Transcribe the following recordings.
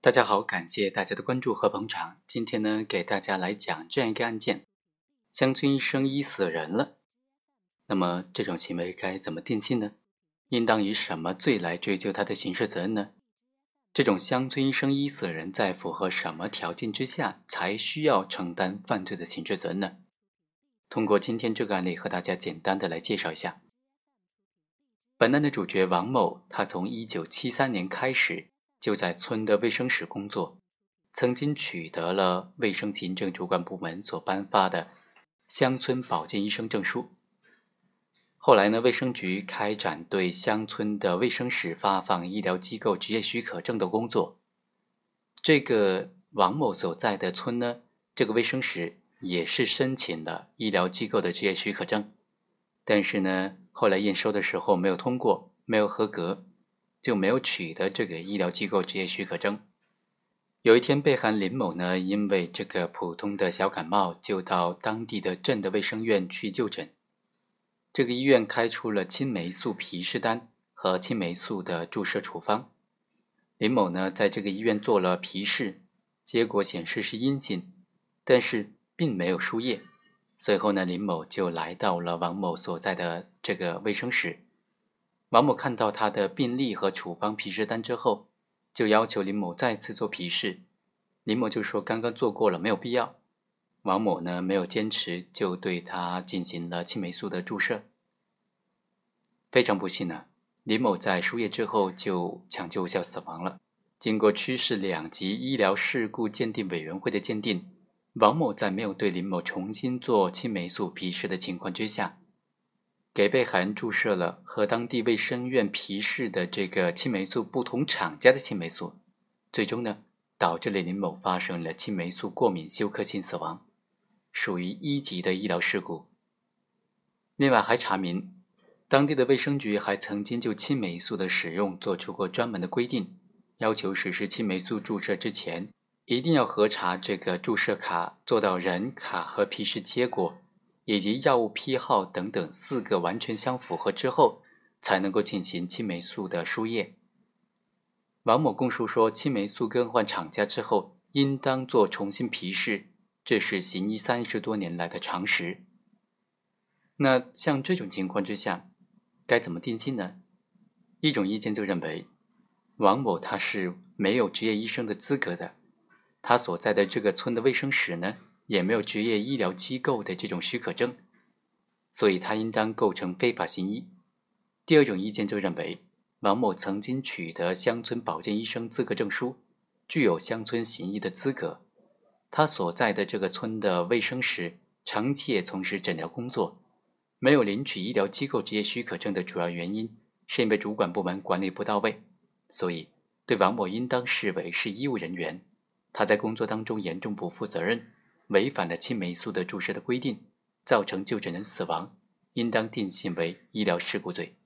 大家好，感谢大家的关注和捧场。今天呢，给大家来讲这样一个案件：乡村医生医死人了。那么这种行为该怎么定性呢？应当以什么罪来追究他的刑事责任呢？这种乡村医生医死人在符合什么条件之下才需要承担犯罪的刑事责任呢？通过今天这个案例，和大家简单的来介绍一下。本案的主角王某，他从一九七三年开始就在村的卫生室工作，曾经取得了卫生行政主管部门所颁发的乡村保健医生证书。后来呢，卫生局开展对乡村的卫生室发放医疗机构执业许可证的工作。这个王某所在的村呢，这个卫生室也是申请了医疗机构的职业许可证，但是呢。后来验收的时候没有通过，没有合格，就没有取得这个医疗机构执业许可证。有一天，被害林某呢，因为这个普通的小感冒，就到当地的镇的卫生院去就诊。这个医院开出了青霉素皮试单和青霉素的注射处方。林某呢，在这个医院做了皮试，结果显示是阴性，但是并没有输液。随后呢，林某就来到了王某所在的这个卫生室。王某看到他的病历和处方皮试单之后，就要求林某再次做皮试。林某就说刚刚做过了，没有必要。王某呢没有坚持，就对他进行了青霉素的注射。非常不幸呢，林某在输液之后就抢救无效死亡了。经过区市两级医疗事故鉴定委员会的鉴定。王某在没有对林某重新做青霉素皮试的情况之下，给被害人注射了和当地卫生院皮试的这个青霉素不同厂家的青霉素，最终呢导致了林某发生了青霉素过敏休克性死亡，属于一级的医疗事故。另外还查明，当地的卫生局还曾经就青霉素的使用做出过专门的规定，要求实施青霉素注射之前。一定要核查这个注射卡，做到人卡和皮试结果以及药物批号等等四个完全相符合之后，才能够进行青霉素的输液。王某供述说，青霉素更换厂家之后，应当做重新皮试，这是行医三十多年来的常识。那像这种情况之下，该怎么定性呢？一种意见就认为，王某他是没有执业医生的资格的。他所在的这个村的卫生室呢，也没有职业医疗机构的这种许可证，所以他应当构成非法行医。第二种意见就认为，王某曾经取得乡村保健医生资格证书，具有乡村行医的资格。他所在的这个村的卫生室长期也从事诊疗工作，没有领取医疗机构执业许可证的主要原因，是因为主管部门管理不到位，所以对王某应当视为是医务人员。他在工作当中严重不负责任，违反了青霉素的注射的规定，造成就诊人死亡，应当定性为医疗事故罪。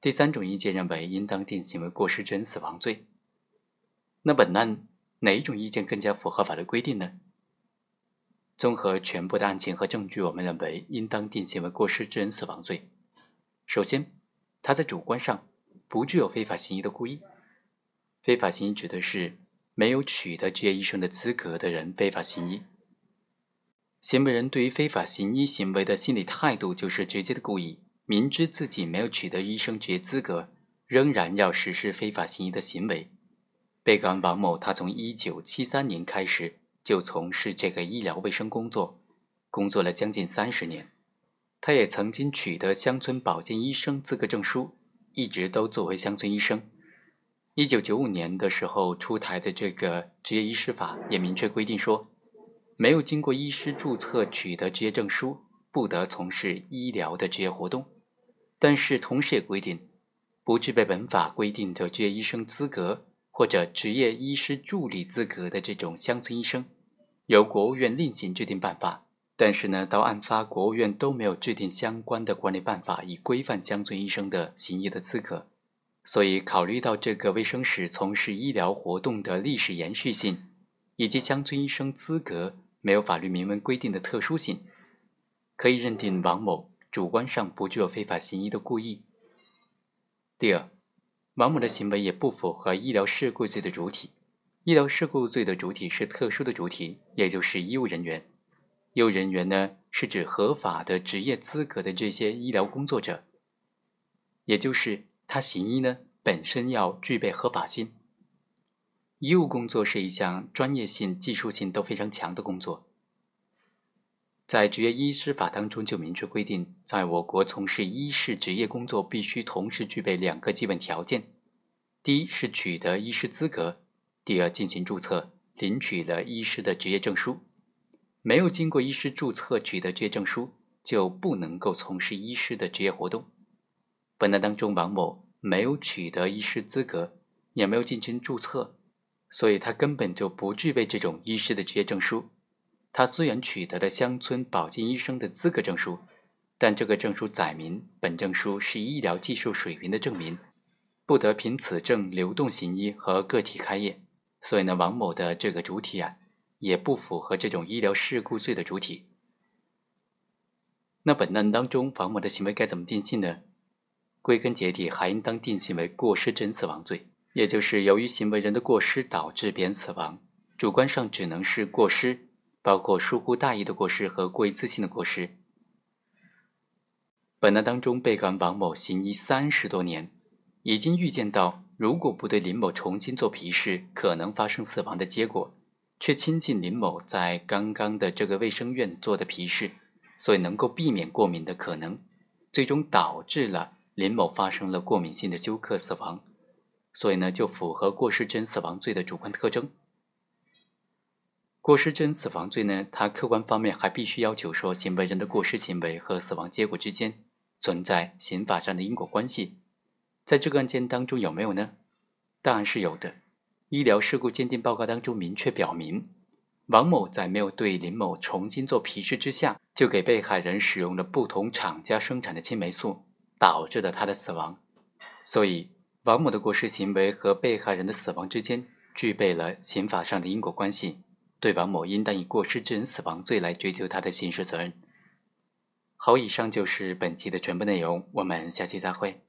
第三种意见认为，应当定性为过失致人死亡罪。那本案哪一种意见更加符合法律规定呢？综合全部的案情和证据，我们认为应当定性为过失致人死亡罪。首先，他在主观上不具有非法行医的故意。非法行医指的是。没有取得执业医生的资格的人非法行医，行为人对于非法行医行为的心理态度就是直接的故意，明知自己没有取得医生执业资格，仍然要实施非法行医的行为。被告人王某，他从一九七三年开始就从事这个医疗卫生工作，工作了将近三十年，他也曾经取得乡村保健医生资格证书，一直都作为乡村医生。一九九五年的时候出台的这个职业医师法也明确规定说，没有经过医师注册取得执业证书，不得从事医疗的职业活动。但是同时也规定，不具备本法规定的执业医生资格或者执业医师助理资格的这种乡村医生，由国务院另行制定办法。但是呢，到案发，国务院都没有制定相关的管理办法，以规范乡村医生的行医的资格。所以，考虑到这个卫生室从事医疗活动的历史延续性，以及乡村医生资格没有法律明文规定的特殊性，可以认定王某主观上不具有非法行医的故意。第二，王某的行为也不符合医疗事故罪的主体，医疗事故罪的主体是特殊的主体，也就是医务人员。医务人员呢，是指合法的职业资格的这些医疗工作者，也就是他行医呢本身要具备合法性。医务工作是一项专业性、技术性都非常强的工作。在职业医师法当中就明确规定，在我国从事医师职业工作必须同时具备两个基本条件：第一是取得医师资格；第二进行注册，领取了医师的职业证书。没有经过医师注册取得职业证书，就不能够从事医师的职业活动。本案当中，王某没有取得医师资格，也没有进行注册，所以他根本就不具备这种医师的职业证书。他虽然取得了乡村保健医生的资格证书，但这个证书载明本证书是医疗技术水平的证明，不得凭此证流动行医和个体开业。所以呢，王某的这个主体啊。也不符合这种医疗事故罪的主体。那本案当中，王某的行为该怎么定性呢？归根结底，还应当定性为过失致人死亡罪，也就是由于行为人的过失导致别人死亡，主观上只能是过失，包括疏忽大意的过失和过于自信的过失。本案当中，被告人王某行医三十多年，已经预见到如果不对林某重新做皮试，可能发生死亡的结果。却亲近林某在刚刚的这个卫生院做的皮试，所以能够避免过敏的可能，最终导致了林某发生了过敏性的休克死亡，所以呢就符合过失致死亡罪的主观特征。过失致死亡罪呢，它客观方面还必须要求说行为人的过失行为和死亡结果之间存在刑法上的因果关系，在这个案件当中有没有呢？当然是有的。医疗事故鉴定报告当中明确表明，王某在没有对林某重新做皮试之下，就给被害人使用了不同厂家生产的青霉素，导致了他的死亡。所以，王某的过失行为和被害人的死亡之间具备了刑法上的因果关系，对王某应当以过失致人死亡罪来追究他的刑事责任。好，以上就是本期的全部内容，我们下期再会。